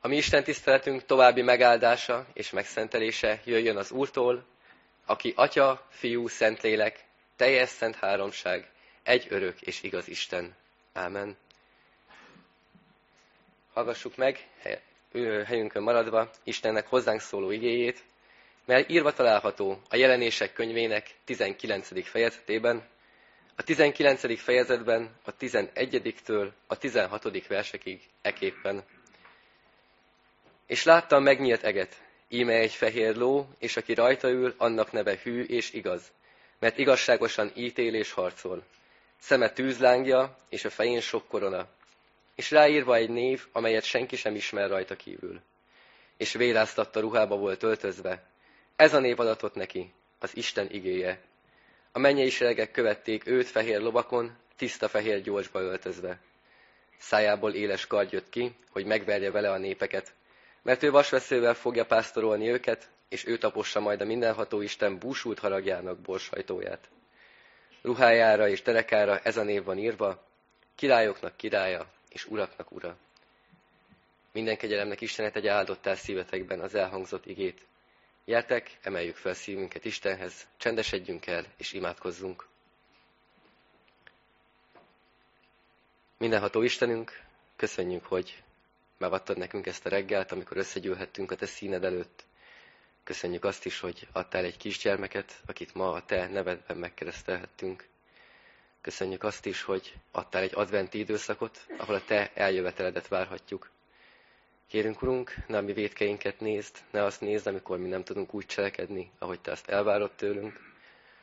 A mi Isten tiszteletünk további megáldása és megszentelése jöjjön az Úrtól, aki Atya, Fiú, Szentlélek, teljes szent háromság, egy örök és igaz Isten. Ámen. Hallgassuk meg helyünkön maradva Istennek hozzánk szóló igéjét, mert írva található a jelenések könyvének 19. fejezetében, a 19. fejezetben a 11-től a 16. versekig eképpen. És láttam megnyílt eget, íme egy fehér ló, és aki rajta ül, annak neve hű és igaz, mert igazságosan ítél és harcol. Szeme tűzlángja, és a fején sok korona, és ráírva egy név, amelyet senki sem ismer rajta kívül. És véráztatta ruhába volt öltözve. Ez a név adatot neki, az Isten igéje. A mennyei seregek követték őt fehér lovakon, tiszta fehér gyorsba öltözve. Szájából éles kard jött ki, hogy megverje vele a népeket, mert ő vasveszővel fogja pásztorolni őket, és ő tapossa majd a mindenható Isten búsult haragjának borsajtóját. Ruhájára és derekára ez a név van írva, királyoknak királya és uraknak ura. Minden kegyelemnek Istenet egy áldottál szívetekben az elhangzott igét. Gyertek, emeljük fel szívünket Istenhez, csendesedjünk el és imádkozzunk. Mindenható Istenünk, köszönjük, hogy megadtad nekünk ezt a reggelt, amikor összegyűlhettünk a Te színed előtt. Köszönjük azt is, hogy adtál egy kisgyermeket, akit ma a Te nevedben megkeresztelhettünk. Köszönjük azt is, hogy adtál egy adventi időszakot, ahol a Te eljöveteledet várhatjuk. Kérünk, Urunk, ne a mi védkeinket nézd, ne azt nézd, amikor mi nem tudunk úgy cselekedni, ahogy Te azt elvárod tőlünk,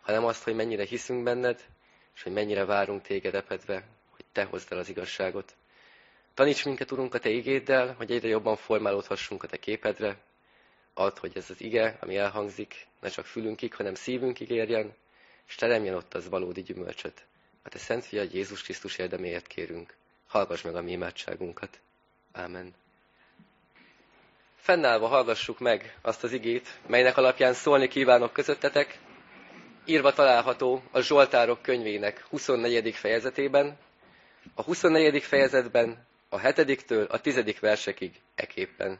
hanem azt, hogy mennyire hiszünk benned, és hogy mennyire várunk Téged epedve, hogy Te hozd el az igazságot. Taníts minket, Urunk, a Te igéddel, hogy egyre jobban formálódhassunk a Te képedre. Add, hogy ez az ige, ami elhangzik, ne csak fülünkig, hanem szívünkig érjen, és teremjen ott az valódi gyümölcsöt. A Te Szent Fiad Jézus Krisztus érdeméért kérünk. Hallgass meg a mi imádságunkat. Ámen. Fennállva hallgassuk meg azt az igét, melynek alapján szólni kívánok közöttetek, írva található a Zsoltárok könyvének 24. fejezetében, a 24. fejezetben a 7-től a 10. versekig eképpen.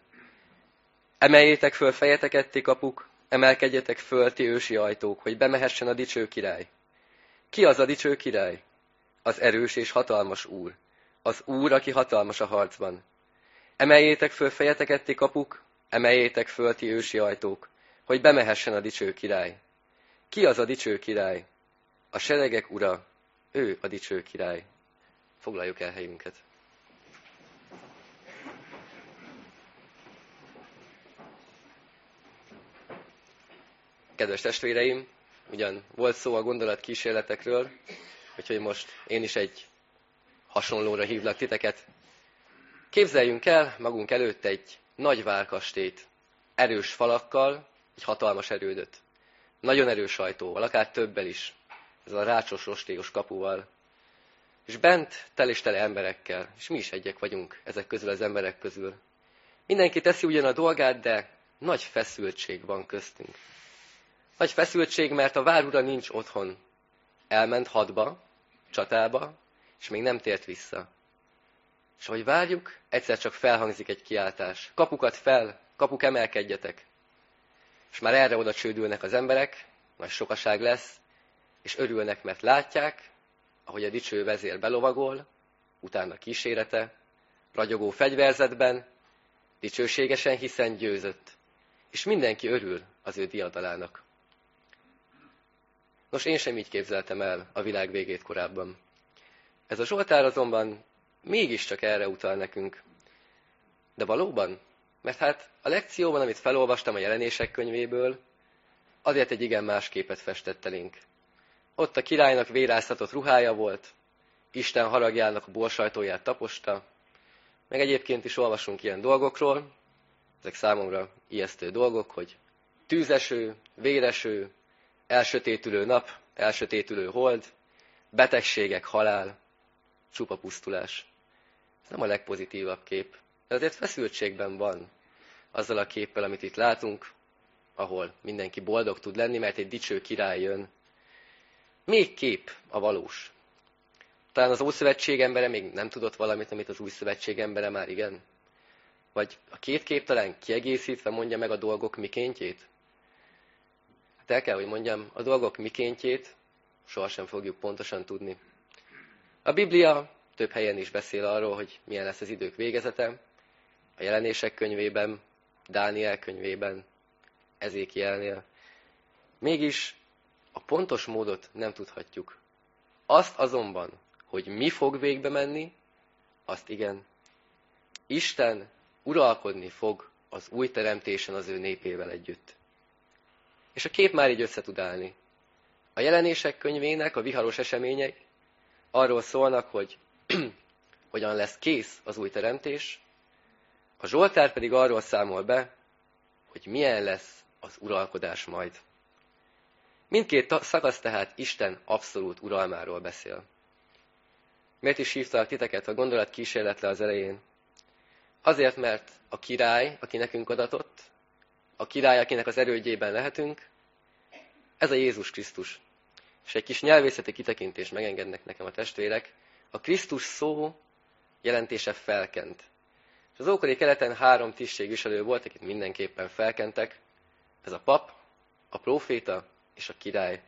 Emeljétek föl fejeteket, ti kapuk, emelkedjetek föl, ti ősi ajtók, hogy bemehessen a dicső király. Ki az a dicső király? Az erős és hatalmas úr. Az úr, aki hatalmas a harcban. Emeljétek föl fejeteket, ti kapuk, emeljétek föl, ti ősi ajtók, hogy bemehessen a dicső király. Ki az a dicső király? A seregek ura, ő a dicső király. Foglaljuk el helyünket. Kedves testvéreim, ugyan volt szó a gondolat kísérletekről, úgyhogy most én is egy hasonlóra hívlak titeket. Képzeljünk el magunk előtt egy nagy várkastét, erős falakkal, egy hatalmas erődöt. Nagyon erős ajtóval, akár többel is, ez a rácsos, rostégos kapuval. És bent tel és tele emberekkel, és mi is egyek vagyunk ezek közül az emberek közül. Mindenki teszi ugyan a dolgát, de nagy feszültség van köztünk. Nagy feszültség, mert a várura nincs otthon. Elment hadba, csatába, és még nem tért vissza. És ahogy várjuk, egyszer csak felhangzik egy kiáltás. Kapukat fel, kapuk emelkedjetek. És már erre oda csődülnek az emberek, nagy sokaság lesz, és örülnek, mert látják, ahogy a dicső vezér belovagol, utána kísérete, ragyogó fegyverzetben, dicsőségesen hiszen győzött, és mindenki örül az ő diadalának. Nos, én sem így képzeltem el a világ végét korábban. Ez a Zsoltár azonban mégiscsak erre utal nekünk. De valóban? Mert hát a lekcióban, amit felolvastam a jelenések könyvéből, azért egy igen más képet festett elénk. Ott a királynak véráztatott ruhája volt, Isten haragjának a borsajtóját taposta, meg egyébként is olvasunk ilyen dolgokról, ezek számomra ijesztő dolgok, hogy tűzeső, véreső, elsötétülő nap, elsötétülő hold, betegségek, halál, csupa pusztulás. Ez nem a legpozitívabb kép, de azért feszültségben van azzal a képpel, amit itt látunk, ahol mindenki boldog tud lenni, mert egy dicső király jön. Még kép a valós. Talán az Ószövetség embere még nem tudott valamit, amit az Új Szövetség embere már igen. Vagy a két képtelen kiegészítve mondja meg a dolgok mikéntjét? Hát el kell, hogy mondjam, a dolgok mikéntjét sohasem fogjuk pontosan tudni. A Biblia több helyen is beszél arról, hogy milyen lesz az idők végezete. A jelenések könyvében, Dániel könyvében, Ezékielnél. Mégis a pontos módot nem tudhatjuk. Azt azonban, hogy mi fog végbe menni, azt igen. Isten uralkodni fog az új teremtésen az ő népével együtt. És a kép már így össze tud állni. A jelenések könyvének a viharos eseményei arról szólnak, hogy hogyan lesz kész az új teremtés, a Zsoltár pedig arról számol be, hogy milyen lesz az uralkodás majd. Mindkét szakasz tehát Isten abszolút uralmáról beszél. Miért is hívtalak titeket a gondolat kísérletre az elején? Azért, mert a király, aki nekünk adatott, a király, akinek az erődjében lehetünk, ez a Jézus Krisztus. És egy kis nyelvészeti kitekintés megengednek nekem a testvérek. A Krisztus szó jelentése felkent. És az ókori keleten három tisztségviselő volt, akit mindenképpen felkentek. Ez a pap, a próféta és a király.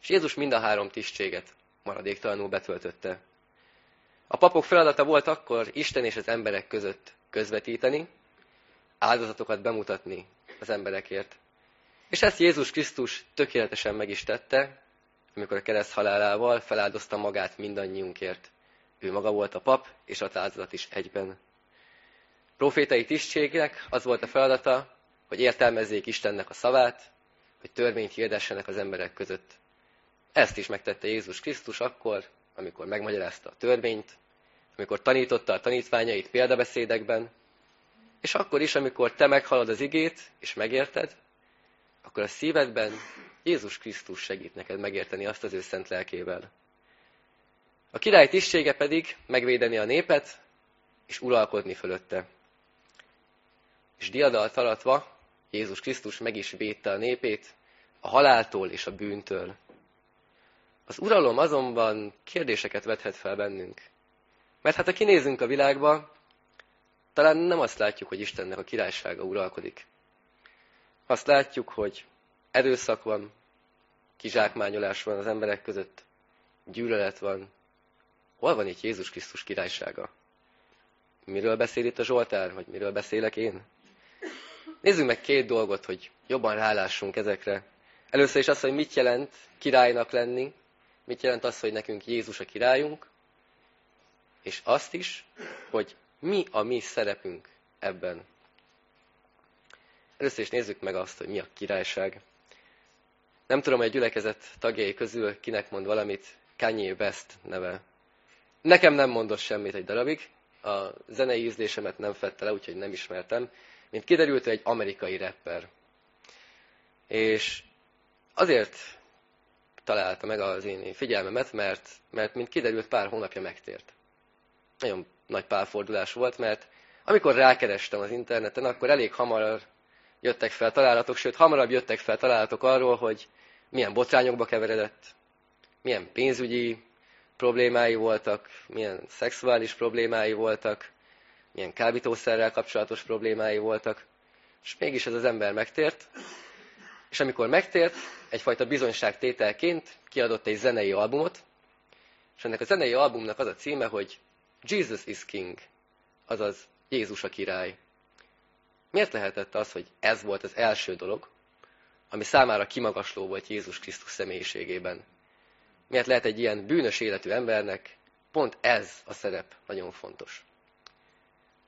És Jézus mind a három tisztséget maradéktalanul betöltötte. A papok feladata volt akkor Isten és az emberek között közvetíteni, áldozatokat bemutatni az emberekért. És ezt Jézus Krisztus tökéletesen meg is tette, amikor a kereszt halálával feláldozta magát mindannyiunkért. Ő maga volt a pap, és a áldozat is egyben. Profétai tisztségnek az volt a feladata, hogy értelmezzék Istennek a szavát, hogy törvényt hirdessenek az emberek között. Ezt is megtette Jézus Krisztus akkor, amikor megmagyarázta a törvényt, amikor tanította a tanítványait példabeszédekben, és akkor is, amikor te meghalod az igét, és megérted, akkor a szívedben Jézus Krisztus segít neked megérteni azt az ő szent lelkével. A király tisztsége pedig megvédeni a népet, és uralkodni fölötte. És diadalt alatva Jézus Krisztus meg is védte a népét a haláltól és a bűntől. Az uralom azonban kérdéseket vethet fel bennünk. Mert hát ha kinézünk a világba, talán nem azt látjuk, hogy Istennek a királysága uralkodik. Azt látjuk, hogy erőszak van, kizsákmányolás van az emberek között, gyűlölet van. Hol van itt Jézus Krisztus királysága? Miről beszél itt a Zsoltár, vagy miről beszélek én? Nézzük meg két dolgot, hogy jobban rálássunk ezekre. Először is az, hogy mit jelent királynak lenni, mit jelent az, hogy nekünk Jézus a királyunk, és azt is, hogy mi a mi szerepünk ebben. Először is nézzük meg azt, hogy mi a királyság. Nem tudom, hogy a gyülekezet tagjai közül kinek mond valamit Kanye West neve. Nekem nem mondott semmit egy darabig, a zenei ízlésemet nem fette le, úgyhogy nem ismertem. Mint kiderült, egy amerikai rapper. És azért találta meg az én figyelmemet, mert, mert mint kiderült, pár hónapja megtért. Nagyon nagy pálfordulás volt, mert amikor rákerestem az interneten, akkor elég hamar jöttek fel találatok, sőt, hamarabb jöttek fel találatok arról, hogy milyen botrányokba keveredett, milyen pénzügyi problémái voltak, milyen szexuális problémái voltak, milyen kábítószerrel kapcsolatos problémái voltak, és mégis ez az ember megtért, és amikor megtért, egyfajta bizonyságtételként kiadott egy zenei albumot, és ennek a zenei albumnak az a címe, hogy Jesus is King, azaz Jézus a király. Miért lehetett az, hogy ez volt az első dolog, ami számára kimagasló volt Jézus Krisztus személyiségében? Miért lehet egy ilyen bűnös életű embernek pont ez a szerep nagyon fontos?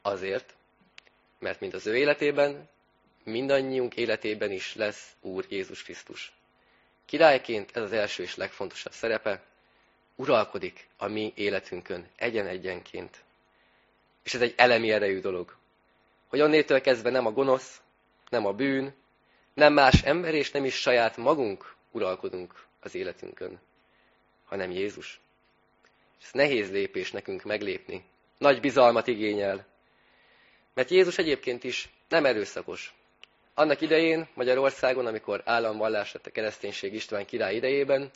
Azért, mert mint az ő életében, mindannyiunk életében is lesz Úr Jézus Krisztus. Királyként ez az első és legfontosabb szerepe, uralkodik a mi életünkön egyen-egyenként. És ez egy elemi erejű dolog. Hogy onnétől kezdve nem a gonosz, nem a bűn, nem más ember és nem is saját magunk uralkodunk az életünkön, hanem Jézus. És ez nehéz lépés nekünk meglépni. Nagy bizalmat igényel. Mert Jézus egyébként is nem erőszakos. Annak idején Magyarországon, amikor államvallás lett a kereszténység István király idejében,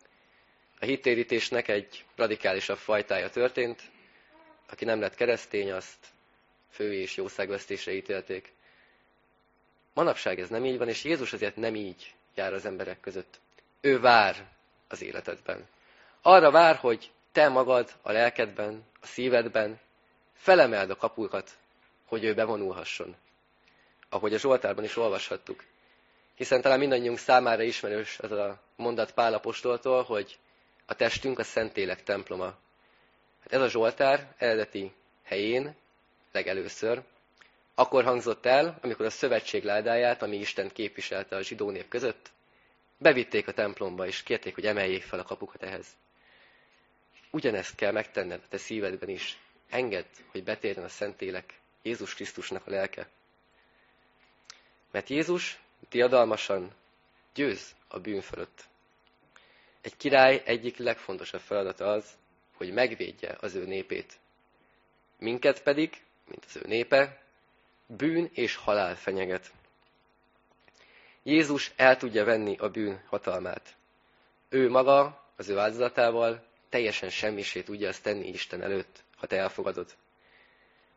a hittérítésnek egy radikálisabb fajtája történt. Aki nem lett keresztény, azt fő és jószágvesztésre ítélték. Manapság ez nem így van, és Jézus azért nem így jár az emberek között. Ő vár az életedben. Arra vár, hogy te magad a lelkedben, a szívedben felemeld a kapukat, hogy ő bevonulhasson. Ahogy a Zsoltárban is olvashattuk. Hiszen talán mindannyiunk számára ismerős ez a mondat Pál apostoltól, hogy a testünk a Szentlélek temploma. Hát ez a Zsoltár eredeti helyén legelőször akkor hangzott el, amikor a szövetség ládáját, ami Isten képviselte a zsidó nép között, bevitték a templomba, és kérték, hogy emeljék fel a kapukat ehhez. Ugyanezt kell megtenned a te szívedben is. Engedd, hogy betérjen a Szentélek, Jézus Krisztusnak a lelke. Mert Jézus diadalmasan győz a bűn fölött. Egy király egyik legfontosabb feladata az, hogy megvédje az ő népét. Minket pedig, mint az ő népe, bűn és halál fenyeget. Jézus el tudja venni a bűn hatalmát. Ő maga, az ő áldozatával teljesen semmisé tudja ezt tenni Isten előtt, ha te elfogadod.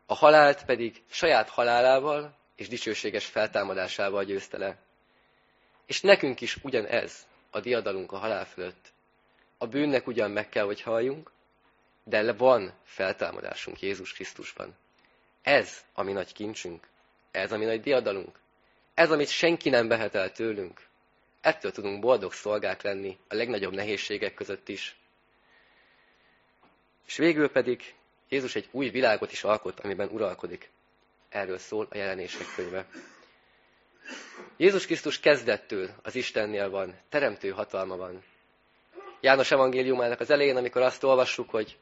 A halált pedig saját halálával és dicsőséges feltámadásával győzte le. És nekünk is ugyanez a diadalunk a halál fölött. A bűnnek ugyan meg kell, hogy halljunk, de van feltámadásunk Jézus Krisztusban. Ez a mi nagy kincsünk, ez a mi nagy diadalunk, ez, amit senki nem vehet el tőlünk. Ettől tudunk boldog szolgák lenni a legnagyobb nehézségek között is. És végül pedig Jézus egy új világot is alkot, amiben uralkodik. Erről szól a jelenések könyve. Jézus Krisztus kezdettől az Istennél van, teremtő hatalma van. János evangéliumának az elején, amikor azt olvassuk, hogy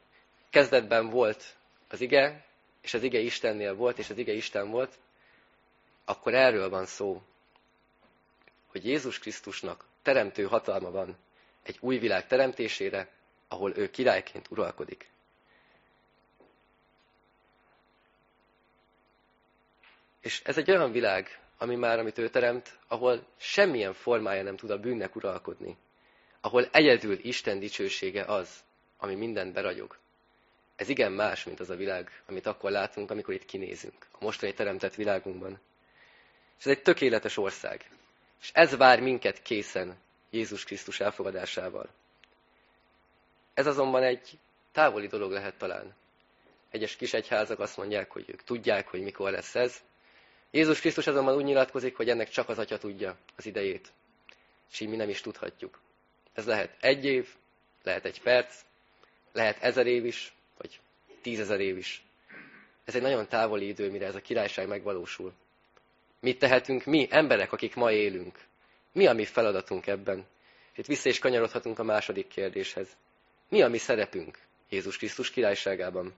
kezdetben volt az ige, és az ige Istennél volt, és az ige Isten volt, akkor erről van szó, hogy Jézus Krisztusnak teremtő hatalma van egy új világ teremtésére, ahol ő királyként uralkodik. És ez egy olyan világ, ami már, amit ő teremt, ahol semmilyen formája nem tud a bűnnek uralkodni. Ahol egyedül Isten dicsősége az, ami mindent beragyog. Ez igen más, mint az a világ, amit akkor látunk, amikor itt kinézünk, a mostani teremtett világunkban. És ez egy tökéletes ország. És ez vár minket készen Jézus Krisztus elfogadásával. Ez azonban egy távoli dolog lehet talán. Egyes kis egyházak azt mondják, hogy ők tudják, hogy mikor lesz ez. Jézus Krisztus azonban úgy nyilatkozik, hogy ennek csak az Atya tudja az idejét. És így mi nem is tudhatjuk. Ez lehet egy év, lehet egy perc, lehet ezer év is, vagy tízezer év is. Ez egy nagyon távoli idő, mire ez a királyság megvalósul. Mit tehetünk mi, emberek, akik ma élünk? Mi a mi feladatunk ebben? Itt vissza is kanyarodhatunk a második kérdéshez. Mi a mi szerepünk Jézus Krisztus királyságában?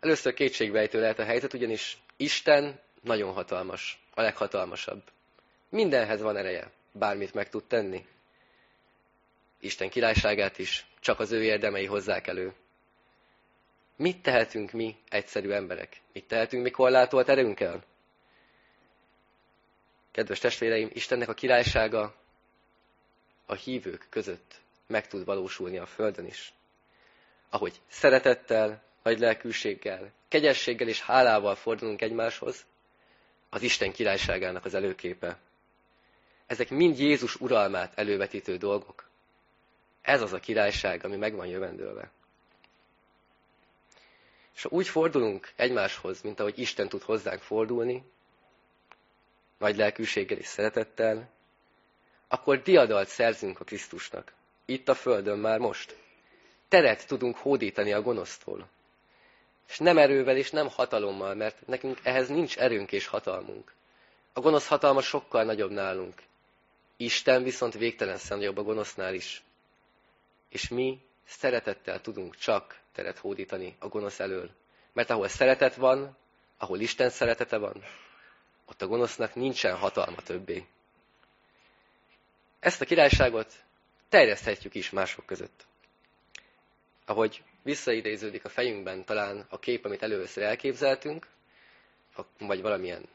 Először kétségbejtő lehet a helyzet, ugyanis Isten nagyon hatalmas, a leghatalmasabb. Mindenhez van ereje, bármit meg tud tenni. Isten királyságát is csak az ő érdemei hozzák elő. Mit tehetünk mi, egyszerű emberek? Mit tehetünk mi korlátolt erőnkkel? Kedves testvéreim, Istennek a királysága a hívők között meg tud valósulni a Földön is. Ahogy szeretettel, nagy lelkűséggel, kegyességgel és hálával fordulunk egymáshoz, az Isten királyságának az előképe. Ezek mind Jézus uralmát elővetítő dolgok. Ez az a királyság, ami meg van jövendőlve. És ha úgy fordulunk egymáshoz, mint ahogy Isten tud hozzánk fordulni, nagy lelkűséggel és szeretettel, akkor diadalt szerzünk a Krisztusnak. Itt a Földön már most. Teret tudunk hódítani a gonosztól. És nem erővel és nem hatalommal, mert nekünk ehhez nincs erőnk és hatalmunk. A gonosz hatalma sokkal nagyobb nálunk. Isten viszont végtelen nagyobb a gonosznál is. És mi szeretettel tudunk csak teret hódítani a gonosz elől. Mert ahol szeretet van, ahol Isten szeretete van, ott a gonosznak nincsen hatalma többé. Ezt a királyságot terjeszthetjük is mások között. Ahogy visszaidéződik a fejünkben talán a kép, amit először elképzeltünk, vagy valamilyen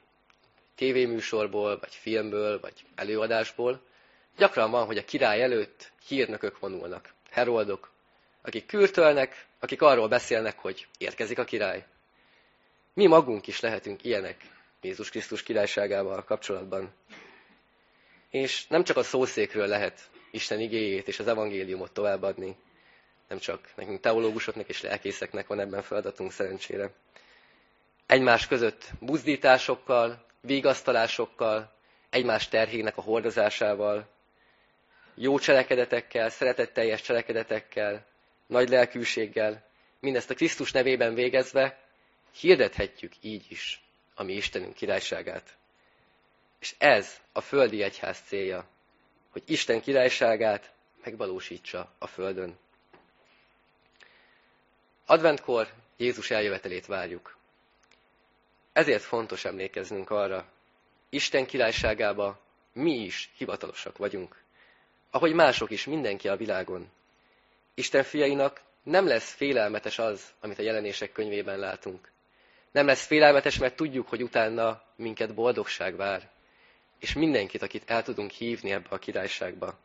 tévéműsorból, vagy filmből, vagy előadásból, gyakran van, hogy a király előtt hírnökök vonulnak, heroldok, akik kürtölnek, akik arról beszélnek, hogy érkezik a király. Mi magunk is lehetünk ilyenek Jézus Krisztus királyságával kapcsolatban. És nem csak a szószékről lehet Isten igéjét és az evangéliumot továbbadni, nem csak nekünk teológusoknak és lelkészeknek van ebben feladatunk szerencsére. Egymás között buzdításokkal, vigasztalásokkal, egymás terhének a hordozásával, jó cselekedetekkel, szeretetteljes cselekedetekkel, nagy lelkűséggel, mindezt a Krisztus nevében végezve, hirdethetjük így is a mi Istenünk királyságát. És ez a földi egyház célja, hogy Isten királyságát megvalósítsa a földön. Adventkor Jézus eljövetelét várjuk. Ezért fontos emlékeznünk arra, Isten királyságába mi is hivatalosak vagyunk. Ahogy mások is, mindenki a világon. Isten fiainak nem lesz félelmetes az, amit a jelenések könyvében látunk. Nem lesz félelmetes, mert tudjuk, hogy utána minket boldogság vár. És mindenkit, akit el tudunk hívni ebbe a királyságba.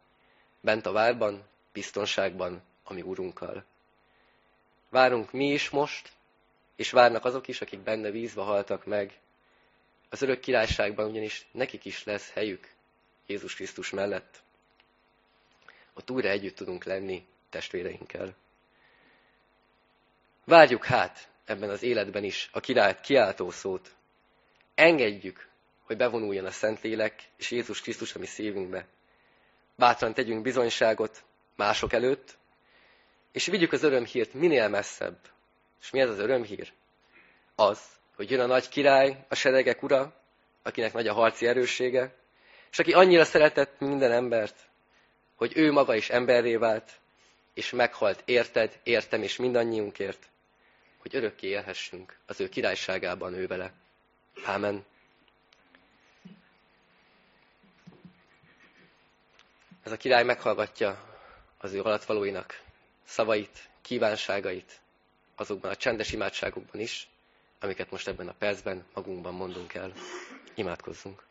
Bent a várban, biztonságban, ami Urunkkal. Várunk mi is most, és várnak azok is, akik benne vízva haltak meg. Az örök királyságban ugyanis nekik is lesz helyük Jézus Krisztus mellett. Ott újra együtt tudunk lenni testvéreinkkel. Várjuk hát ebben az életben is a királyt kiáltó szót. Engedjük, hogy bevonuljon a Szentlélek és Jézus Krisztus a mi szívünkbe. Bátran tegyünk bizonyságot mások előtt, és vigyük az örömhírt minél messzebb. És mi ez az örömhír? Az, hogy jön a nagy király, a seregek ura, akinek nagy a harci erőssége, és aki annyira szeretett minden embert, hogy ő maga is emberré vált, és meghalt érted, értem és mindannyiunkért, hogy örökké élhessünk az ő királyságában ő vele. Ámen. Ez a király meghallgatja az ő alatvalóinak szavait, kívánságait, azokban a csendes imádságokban is, amiket most ebben a percben magunkban mondunk el. Imádkozzunk!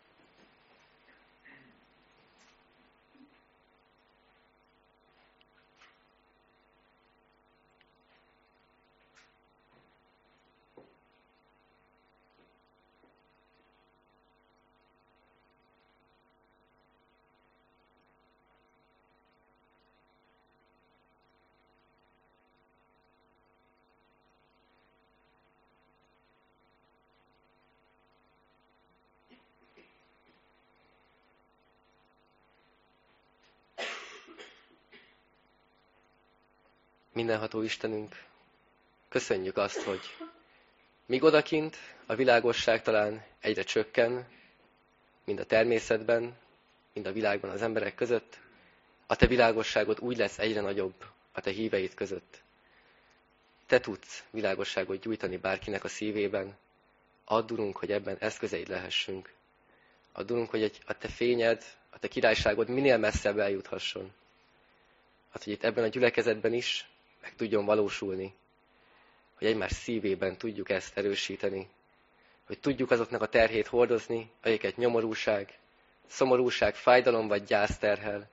Mindenható Istenünk, köszönjük azt, hogy míg odakint a világosság talán egyre csökken, mind a természetben, mind a világban az emberek között, a te világosságod úgy lesz egyre nagyobb a te híveid között. Te tudsz világosságot gyújtani bárkinek a szívében, addulunk, hogy ebben eszközeid lehessünk. Addulunk, hogy egy, a te fényed, a te királyságod minél messzebb eljuthasson. Hát, hogy itt ebben a gyülekezetben is meg tudjon valósulni, hogy egymás szívében tudjuk ezt erősíteni, hogy tudjuk azoknak a terhét hordozni, ayiket nyomorúság, szomorúság, fájdalom vagy gyász terhel.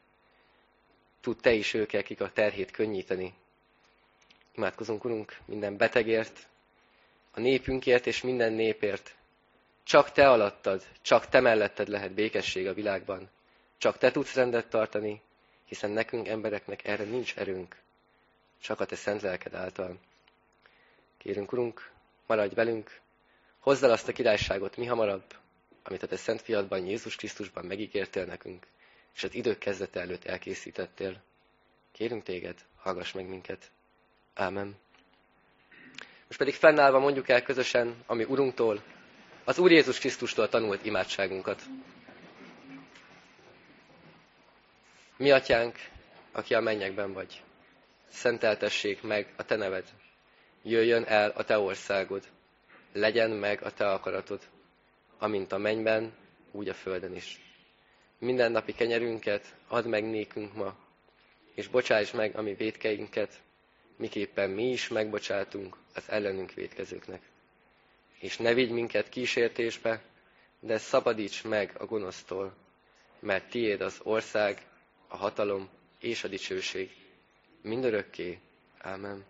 Tud te is ők, akik a terhét könnyíteni. Imádkozunk, Urunk, minden betegért, a népünkért és minden népért. Csak te alattad, csak te melletted lehet békesség a világban. Csak te tudsz rendet tartani, hiszen nekünk embereknek erre nincs erőnk csak a te szent lelked által. Kérünk, Urunk, maradj velünk, hozd el azt a királyságot mi hamarabb, amit a te szent fiadban, Jézus Krisztusban megígértél nekünk, és az idők kezdete előtt elkészítettél. Kérünk téged, hallgass meg minket. Ámen. Most pedig fennállva mondjuk el közösen, ami Urunktól, az Úr Jézus Krisztustól tanult imádságunkat. Mi atyánk, aki a mennyekben vagy, szenteltessék meg a te neved. Jöjjön el a te országod. Legyen meg a te akaratod, amint a mennyben, úgy a földön is. Minden napi kenyerünket add meg nékünk ma, és bocsáss meg a mi védkeinket, miképpen mi is megbocsátunk az ellenünk védkezőknek. És ne vigy minket kísértésbe, de szabadíts meg a gonosztól, mert tiéd az ország, a hatalom és a dicsőség mindörökké. Ámen.